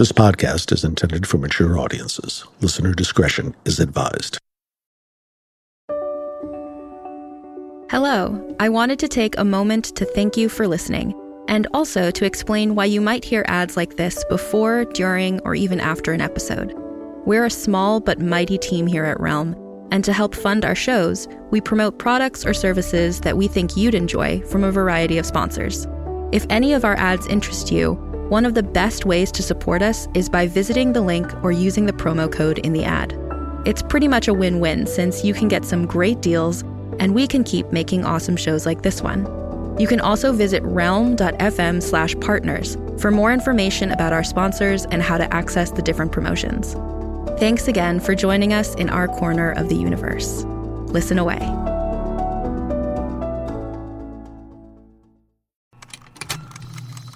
This podcast is intended for mature audiences. Listener discretion is advised. Hello. I wanted to take a moment to thank you for listening and also to explain why you might hear ads like this before, during, or even after an episode. We're a small but mighty team here at Realm, and to help fund our shows, we promote products or services that we think you'd enjoy from a variety of sponsors. If any of our ads interest you, one of the best ways to support us is by visiting the link or using the promo code in the ad. It's pretty much a win win since you can get some great deals and we can keep making awesome shows like this one. You can also visit realm.fm slash partners for more information about our sponsors and how to access the different promotions. Thanks again for joining us in our corner of the universe. Listen away.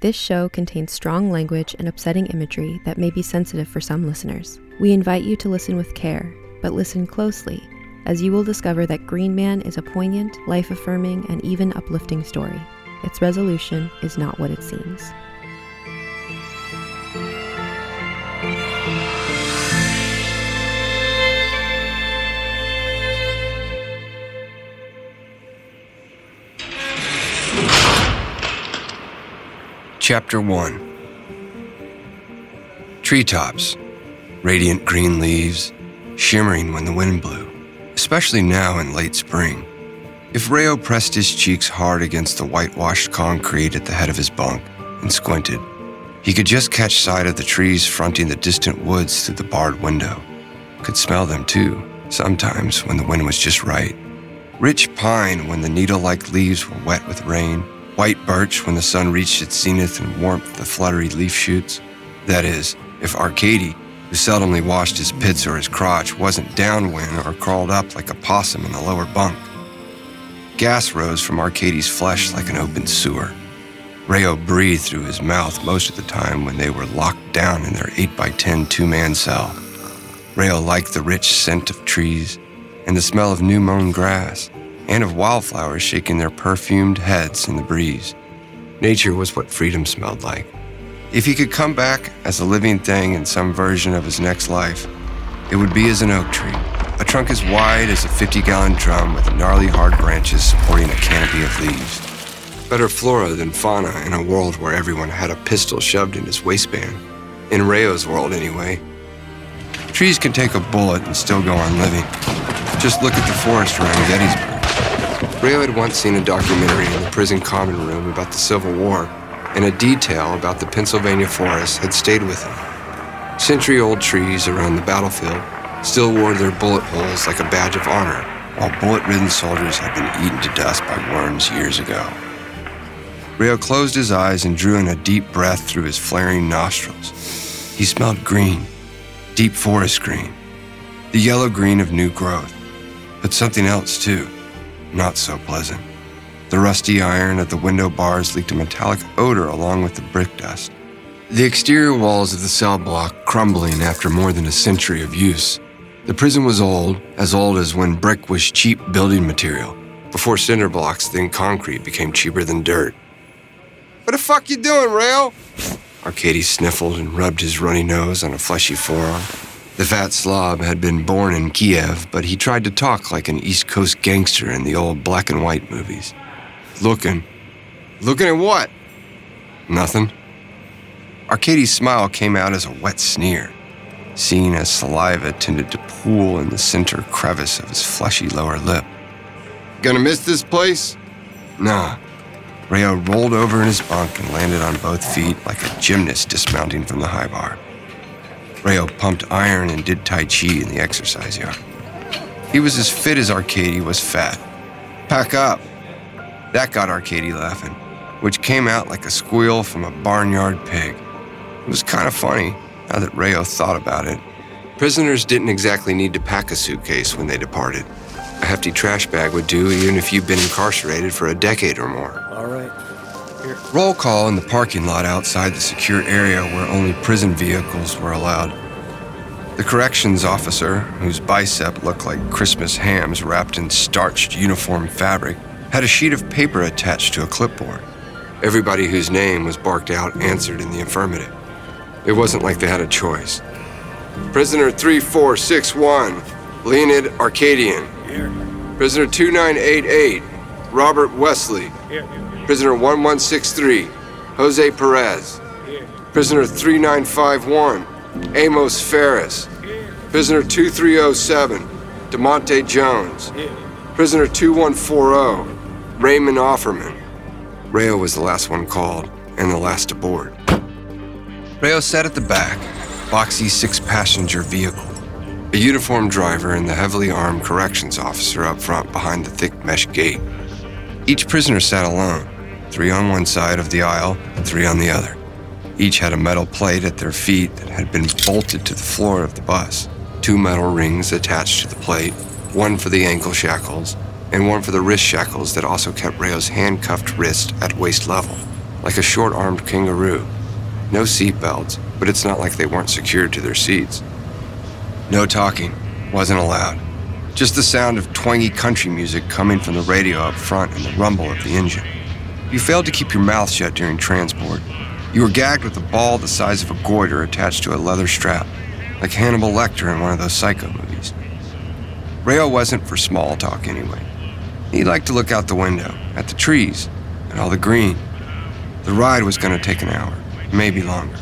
This show contains strong language and upsetting imagery that may be sensitive for some listeners. We invite you to listen with care, but listen closely, as you will discover that Green Man is a poignant, life affirming, and even uplifting story. Its resolution is not what it seems. Chapter 1 Treetops, radiant green leaves, shimmering when the wind blew, especially now in late spring. If Rayo pressed his cheeks hard against the whitewashed concrete at the head of his bunk and squinted, he could just catch sight of the trees fronting the distant woods through the barred window. Could smell them too, sometimes when the wind was just right. Rich pine when the needle like leaves were wet with rain white birch when the sun reached its zenith and warmth the fluttery leaf shoots. That is, if Arcady, who seldomly washed his pits or his crotch, wasn't downwind or crawled up like a possum in the lower bunk. Gas rose from Arcady's flesh like an open sewer. Rayo breathed through his mouth most of the time when they were locked down in their 8x10 two man cell. Rayo liked the rich scent of trees and the smell of new mown grass and of wildflowers shaking their perfumed heads in the breeze. Nature was what freedom smelled like. If he could come back as a living thing in some version of his next life, it would be as an oak tree, a trunk as wide as a 50 gallon drum with gnarly hard branches supporting a canopy of leaves. Better flora than fauna in a world where everyone had a pistol shoved in his waistband. In Rayo's world, anyway. Trees can take a bullet and still go on living. Just look at the forest around Gettysburg. Rayo had once seen a documentary in the prison common room about the Civil War, and a detail about the Pennsylvania forest had stayed with him. Century old trees around the battlefield still wore their bullet holes like a badge of honor, while bullet ridden soldiers had been eaten to dust by worms years ago. Rayo closed his eyes and drew in a deep breath through his flaring nostrils. He smelled green, deep forest green, the yellow green of new growth, but something else too not so pleasant. The rusty iron at the window bars leaked a metallic odor along with the brick dust. The exterior walls of the cell block crumbling after more than a century of use. The prison was old, as old as when brick was cheap building material, before cinder blocks then concrete became cheaper than dirt. What the fuck you doing, Rail? Arcady sniffled and rubbed his runny nose on a fleshy forearm. The fat slob had been born in Kiev, but he tried to talk like an East Coast gangster in the old black and white movies. Looking. Looking at what? Nothing. Arcady's smile came out as a wet sneer, seeing as saliva tended to pool in the center crevice of his fleshy lower lip. Gonna miss this place? Nah. Rayo rolled over in his bunk and landed on both feet like a gymnast dismounting from the high bar. Rayo pumped iron and did Tai Chi in the exercise yard. He was as fit as Arcady was fat. Pack up. That got Arcady laughing, which came out like a squeal from a barnyard pig. It was kind of funny now that Rayo thought about it. Prisoners didn't exactly need to pack a suitcase when they departed. A hefty trash bag would do even if you'd been incarcerated for a decade or more. All right. Here. Roll call in the parking lot outside the secure area where only prison vehicles were allowed. The corrections officer, whose bicep looked like Christmas hams wrapped in starched uniform fabric, had a sheet of paper attached to a clipboard. Everybody whose name was barked out answered in the affirmative. It wasn't like they had a choice. Prisoner 3461, Leonid Arcadian. Here. Prisoner 2988, Robert Wesley. Here. Prisoner 1163, Jose Perez. Prisoner 3951, Amos Ferris. Prisoner 2307, DeMonte Jones. Prisoner 2140, Raymond Offerman. Rayo was the last one called and the last to board. Rayo sat at the back, boxy six passenger vehicle. A uniformed driver and the heavily armed corrections officer up front behind the thick mesh gate. Each prisoner sat alone, three on one side of the aisle and three on the other. Each had a metal plate at their feet that had been bolted to the floor of the bus, two metal rings attached to the plate, one for the ankle shackles, and one for the wrist shackles that also kept Rayo's handcuffed wrist at waist level, like a short armed kangaroo. No seat belts, but it's not like they weren't secured to their seats. No talking, wasn't allowed. Just the sound of twangy country music coming from the radio up front and the rumble of the engine. You failed to keep your mouth shut during transport. You were gagged with a ball the size of a goiter attached to a leather strap, like Hannibal Lecter in one of those psycho movies. Rayo wasn't for small talk anyway. He liked to look out the window, at the trees, and all the green. The ride was going to take an hour, maybe longer.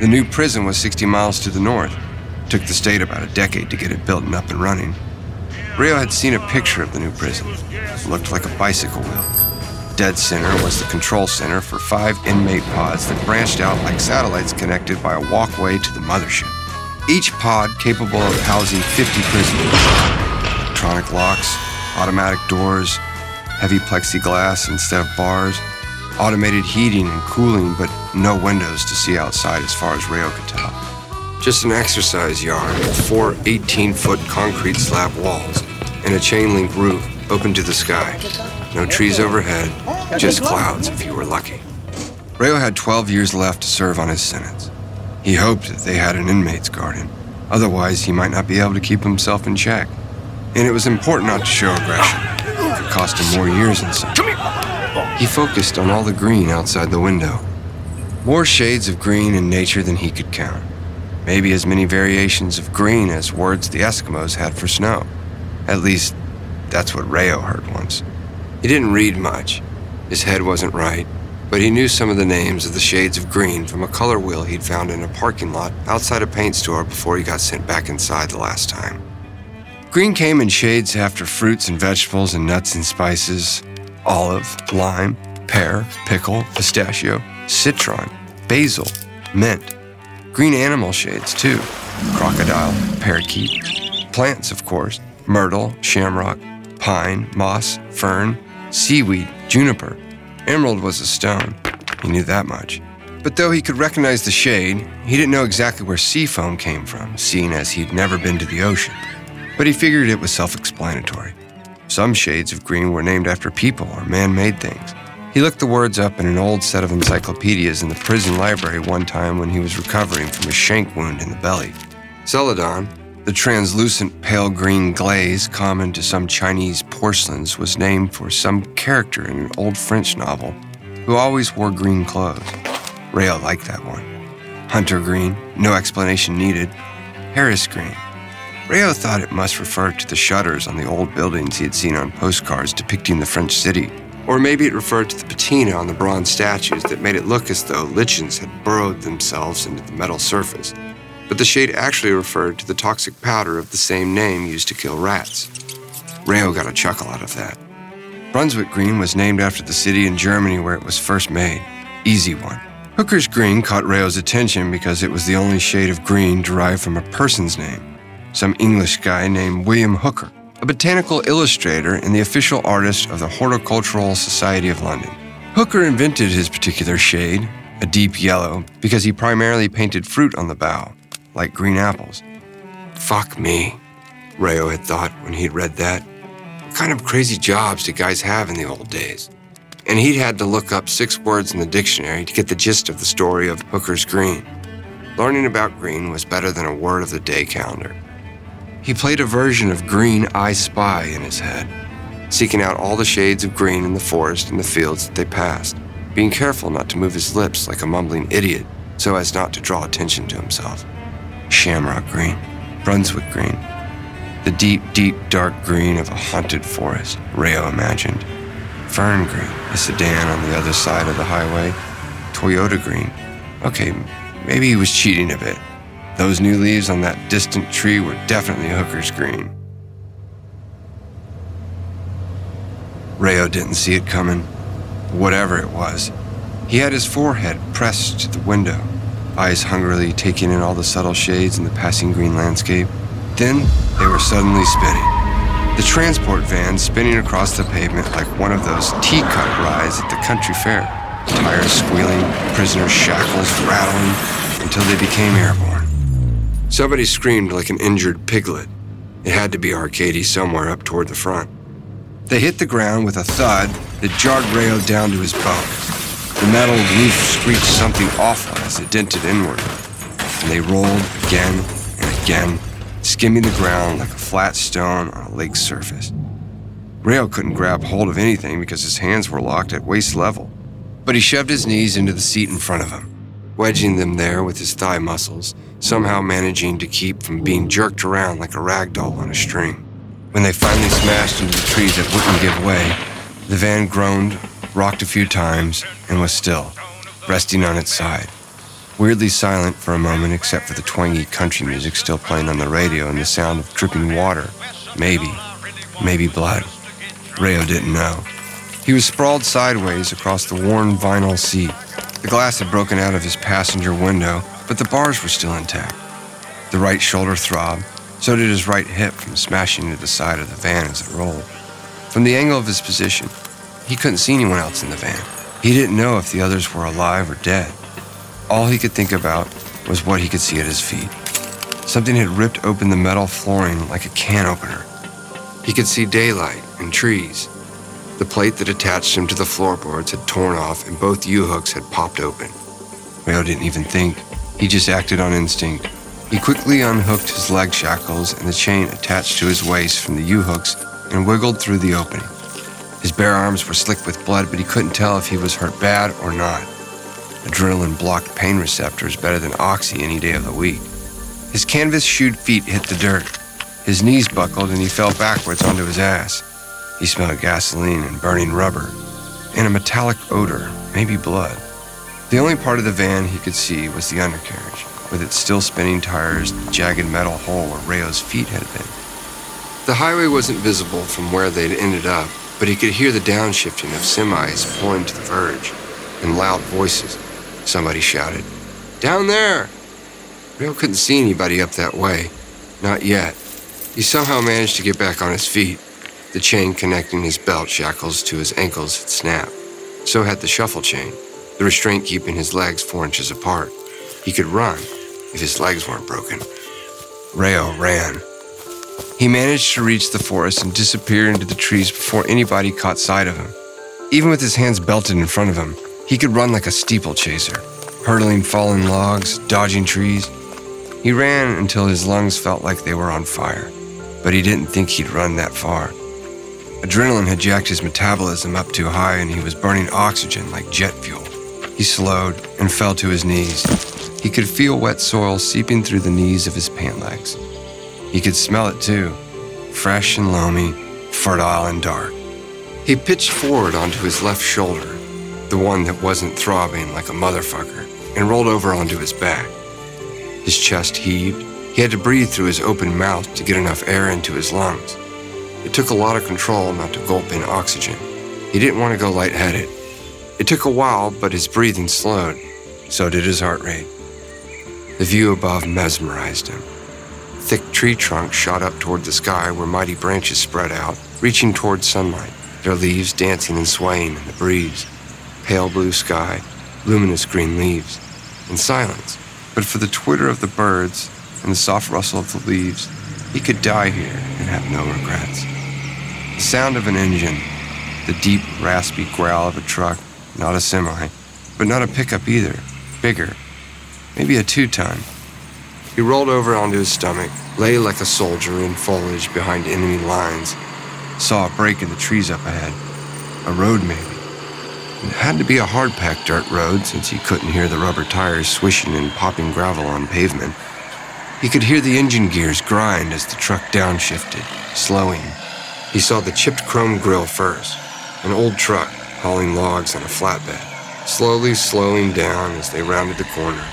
The new prison was 60 miles to the north. It took the state about a decade to get it built and up and running. Rayo had seen a picture of the new prison. It looked like a bicycle wheel. Dead center was the control center for five inmate pods that branched out like satellites connected by a walkway to the mothership. Each pod capable of housing 50 prisoners. Electronic locks, automatic doors, heavy plexiglass instead of bars, automated heating and cooling, but no windows to see outside as far as Rayo could tell. Just an exercise yard with four 18 foot concrete slab walls and a chain link roof open to the sky. No trees overhead, just clouds if you were lucky. Rayo had 12 years left to serve on his sentence. He hoped that they had an inmate's garden. Otherwise, he might not be able to keep himself in check. And it was important not to show aggression. It could cost him more years in some. He focused on all the green outside the window. More shades of green in nature than he could count. Maybe as many variations of green as words the Eskimos had for snow. At least, that's what Rayo heard once. He didn't read much. His head wasn't right, but he knew some of the names of the shades of green from a color wheel he'd found in a parking lot outside a paint store before he got sent back inside the last time. Green came in shades after fruits and vegetables and nuts and spices olive, lime, pear, pickle, pistachio, citron, basil, mint. Green animal shades, too crocodile, parakeet. Plants, of course myrtle, shamrock, pine, moss, fern, seaweed, juniper. Emerald was a stone. He knew that much. But though he could recognize the shade, he didn't know exactly where seafoam came from, seeing as he'd never been to the ocean. But he figured it was self explanatory. Some shades of green were named after people or man made things. He looked the words up in an old set of encyclopedias in the prison library one time when he was recovering from a shank wound in the belly. Celadon, the translucent pale green glaze common to some Chinese porcelains, was named for some character in an old French novel who always wore green clothes. Rayo liked that one. Hunter green, no explanation needed. Paris green, Rayo thought it must refer to the shutters on the old buildings he had seen on postcards depicting the French city. Or maybe it referred to the patina on the bronze statues that made it look as though lichens had burrowed themselves into the metal surface. But the shade actually referred to the toxic powder of the same name used to kill rats. Rayo got a chuckle out of that. Brunswick Green was named after the city in Germany where it was first made. Easy one. Hooker's Green caught Rayo's attention because it was the only shade of green derived from a person's name some English guy named William Hooker, a botanical illustrator and the official artist of the Horticultural Society of London. Hooker invented his particular shade, a deep yellow, because he primarily painted fruit on the bough, like green apples. Fuck me, Rayo had thought when he'd read that. What kind of crazy jobs did guys have in the old days? And he'd had to look up six words in the dictionary to get the gist of the story of Hooker's Green. Learning about green was better than a word of the day calendar. He played a version of Green I Spy in his head, seeking out all the shades of green in the forest and the fields that they passed, being careful not to move his lips like a mumbling idiot so as not to draw attention to himself. Shamrock green, Brunswick green, the deep, deep, dark green of a haunted forest, Rayo imagined. Fern green, a sedan on the other side of the highway. Toyota green. Okay, maybe he was cheating a bit. Those new leaves on that distant tree were definitely Hooker's green. Rayo didn't see it coming. Whatever it was, he had his forehead pressed to the window, eyes hungrily taking in all the subtle shades in the passing green landscape. Then they were suddenly spinning. The transport van spinning across the pavement like one of those teacup rides at the country fair. Tires squealing, prisoners' shackles rattling until they became airborne. Somebody screamed like an injured piglet. It had to be Arcady somewhere up toward the front. They hit the ground with a thud that jarred Rayo down to his bones. The metal roof screeched something awful as it dented inward, and they rolled again and again, skimming the ground like a flat stone on a lake's surface. Rayo couldn't grab hold of anything because his hands were locked at waist level, but he shoved his knees into the seat in front of him, wedging them there with his thigh muscles, somehow managing to keep from being jerked around like a rag doll on a string. When they finally smashed into the trees that wouldn't give way, the van groaned rocked a few times, and was still, resting on its side. Weirdly silent for a moment, except for the twangy country music still playing on the radio and the sound of dripping water. Maybe, maybe blood. Rayo didn't know. He was sprawled sideways across the worn vinyl seat. The glass had broken out of his passenger window, but the bars were still intact. The right shoulder throbbed, so did his right hip from smashing into the side of the van as it rolled. From the angle of his position, he couldn't see anyone else in the van. He didn't know if the others were alive or dead. All he could think about was what he could see at his feet. Something had ripped open the metal flooring like a can opener. He could see daylight and trees. The plate that attached him to the floorboards had torn off and both U-hooks had popped open. Rayo didn't even think. He just acted on instinct. He quickly unhooked his leg shackles and the chain attached to his waist from the U-hooks and wiggled through the opening. His bare arms were slick with blood, but he couldn't tell if he was hurt bad or not. Adrenaline blocked pain receptors better than oxy any day of the week. His canvas shoed feet hit the dirt. His knees buckled and he fell backwards onto his ass. He smelled gasoline and burning rubber, and a metallic odor, maybe blood. The only part of the van he could see was the undercarriage, with its still spinning tires, the jagged metal hole where Rayo's feet had been. The highway wasn't visible from where they'd ended up, but he could hear the downshifting of semis pulling to the verge and loud voices. Somebody shouted, Down there! Rayo couldn't see anybody up that way. Not yet. He somehow managed to get back on his feet. The chain connecting his belt shackles to his ankles had snapped. So had the shuffle chain, the restraint keeping his legs four inches apart. He could run if his legs weren't broken. Rayo ran. He managed to reach the forest and disappear into the trees before anybody caught sight of him. Even with his hands belted in front of him, he could run like a steeplechaser, hurdling fallen logs, dodging trees. He ran until his lungs felt like they were on fire, but he didn't think he'd run that far. Adrenaline had jacked his metabolism up too high and he was burning oxygen like jet fuel. He slowed and fell to his knees. He could feel wet soil seeping through the knees of his pant legs. He could smell it too fresh and loamy, fertile and dark. He pitched forward onto his left shoulder, the one that wasn't throbbing like a motherfucker, and rolled over onto his back. His chest heaved. He had to breathe through his open mouth to get enough air into his lungs. It took a lot of control not to gulp in oxygen. He didn't want to go lightheaded. It took a while, but his breathing slowed. So did his heart rate. The view above mesmerized him. Thick tree trunks shot up toward the sky where mighty branches spread out, reaching toward sunlight, their leaves dancing and swaying in the breeze. Pale blue sky, luminous green leaves, and silence, but for the twitter of the birds and the soft rustle of the leaves, he could die here and have no regrets. The sound of an engine, the deep, raspy growl of a truck, not a semi, but not a pickup either, bigger, maybe a two ton. He rolled over onto his stomach, lay like a soldier in foliage behind enemy lines, saw a break in the trees up ahead. A road, maybe. It had to be a hard packed dirt road since he couldn't hear the rubber tires swishing and popping gravel on pavement. He could hear the engine gears grind as the truck downshifted, slowing. He saw the chipped chrome grille first, an old truck hauling logs on a flatbed, slowly slowing down as they rounded the corner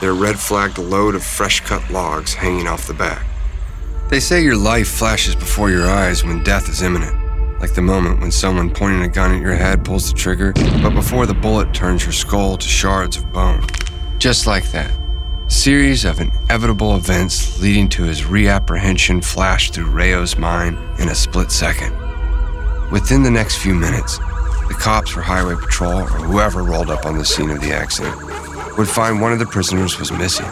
their red flagged load of fresh cut logs hanging off the back. They say your life flashes before your eyes when death is imminent, like the moment when someone pointing a gun at your head pulls the trigger, but before the bullet turns your skull to shards of bone. Just like that. Series of inevitable events leading to his reapprehension flashed through Rayo's mind in a split second. Within the next few minutes, the cops or highway patrol or whoever rolled up on the scene of the accident would find one of the prisoners was missing.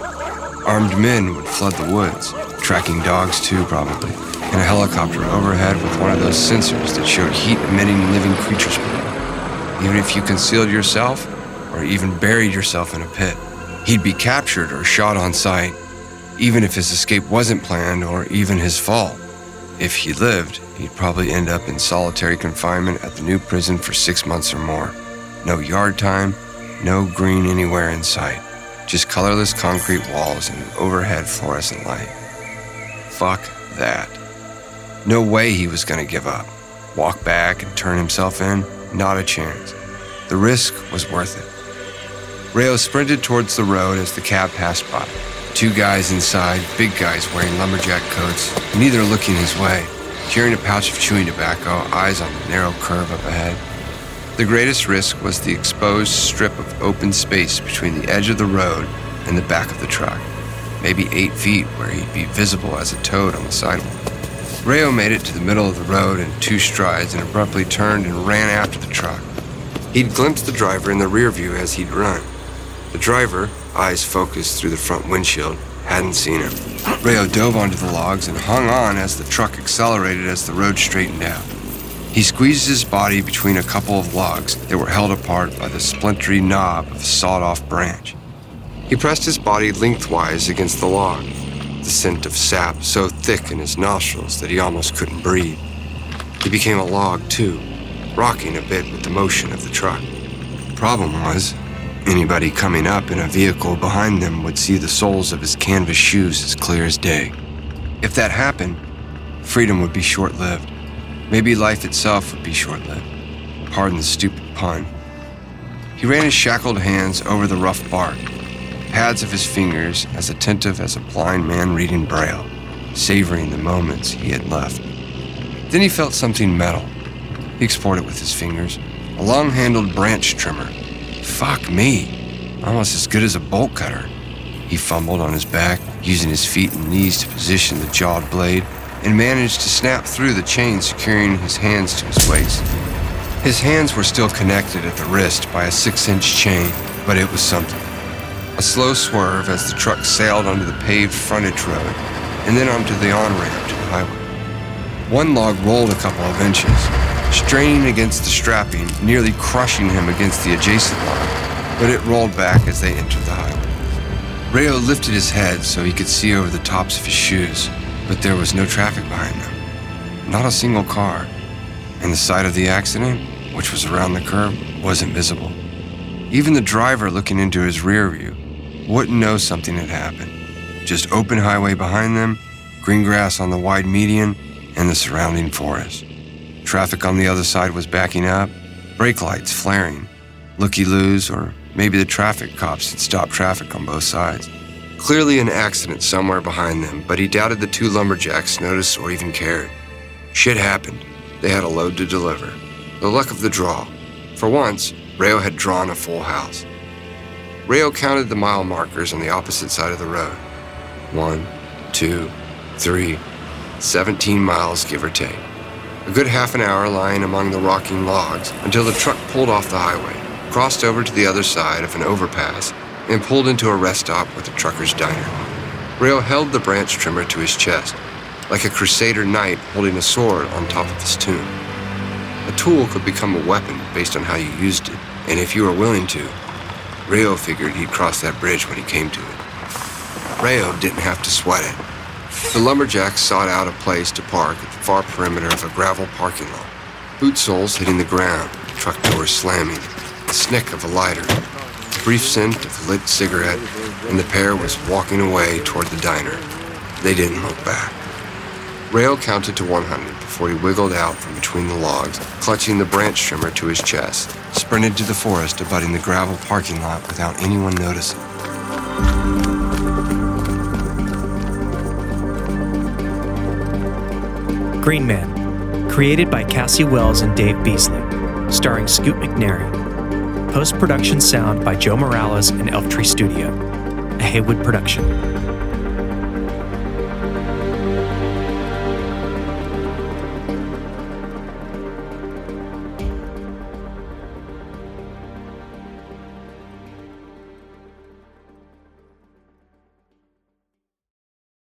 Armed men would flood the woods, tracking dogs too, probably, and a helicopter overhead with one of those sensors that showed heat emitting living creatures below. Even if you concealed yourself or even buried yourself in a pit, he'd be captured or shot on sight, even if his escape wasn't planned or even his fault. If he lived, he'd probably end up in solitary confinement at the new prison for six months or more. No yard time, no green anywhere in sight, just colorless concrete walls and an overhead fluorescent light. Fuck that. No way he was going to give up. Walk back and turn himself in? Not a chance. The risk was worth it. Rayo sprinted towards the road as the cab passed by. Two guys inside, big guys wearing lumberjack coats, neither looking his way, carrying a pouch of chewing tobacco, eyes on the narrow curve up ahead. The greatest risk was the exposed strip of open space between the edge of the road and the back of the truck, maybe eight feet where he'd be visible as a toad on the sidewalk. Rayo made it to the middle of the road in two strides and abruptly turned and ran after the truck. He'd glimpsed the driver in the rear view as he'd run. The driver, eyes focused through the front windshield, hadn't seen him. Rayo dove onto the logs and hung on as the truck accelerated as the road straightened out. He squeezed his body between a couple of logs that were held apart by the splintery knob of a sawed off branch. He pressed his body lengthwise against the log, the scent of sap so thick in his nostrils that he almost couldn't breathe. He became a log, too, rocking a bit with the motion of the truck. The problem was, anybody coming up in a vehicle behind them would see the soles of his canvas shoes as clear as day. If that happened, freedom would be short lived. Maybe life itself would be short lived. Pardon the stupid pun. He ran his shackled hands over the rough bark, pads of his fingers as attentive as a blind man reading Braille, savoring the moments he had left. Then he felt something metal. He explored it with his fingers a long handled branch trimmer. Fuck me, almost as good as a bolt cutter. He fumbled on his back, using his feet and knees to position the jawed blade and managed to snap through the chain securing his hands to his waist. His hands were still connected at the wrist by a six inch chain, but it was something. A slow swerve as the truck sailed onto the paved frontage road and then onto the on ramp to the highway. One log rolled a couple of inches, straining against the strapping, nearly crushing him against the adjacent log, but it rolled back as they entered the highway. Rayo lifted his head so he could see over the tops of his shoes but there was no traffic behind them. Not a single car. And the site of the accident, which was around the curb, wasn't visible. Even the driver looking into his rear view wouldn't know something had happened. Just open highway behind them, green grass on the wide median, and the surrounding forest. Traffic on the other side was backing up, brake lights flaring. Looky loos, or maybe the traffic cops had stopped traffic on both sides. Clearly an accident somewhere behind them, but he doubted the two lumberjacks noticed or even cared. Shit happened. They had a load to deliver. The luck of the draw. For once, Rayo had drawn a full house. Rayo counted the mile markers on the opposite side of the road. One, two, three, 17 miles, give or take. A good half an hour lying among the rocking logs until the truck pulled off the highway, crossed over to the other side of an overpass, and pulled into a rest stop with a trucker's diner. Rayo held the branch trimmer to his chest, like a crusader knight holding a sword on top of his tomb. A tool could become a weapon based on how you used it, and if you were willing to, Rayo figured he'd cross that bridge when he came to it. Rayo didn't have to sweat it. The lumberjacks sought out a place to park at the far perimeter of a gravel parking lot. Boot soles hitting the ground, truck doors slamming, the snick of a lighter, the brief scent of lit cigarette, and the pair was walking away toward the diner. They didn't look back. Rayo counted to 100 before he wiggled out from between the logs, clutching the branch trimmer to his chest, sprinted to the forest abutting the gravel parking lot without anyone noticing. Green Man, created by Casey Wells and Dave Beazley, starring Scoot McNairy. Post production sound by Joe Morales and Elf Tree Studio, a Haywood production.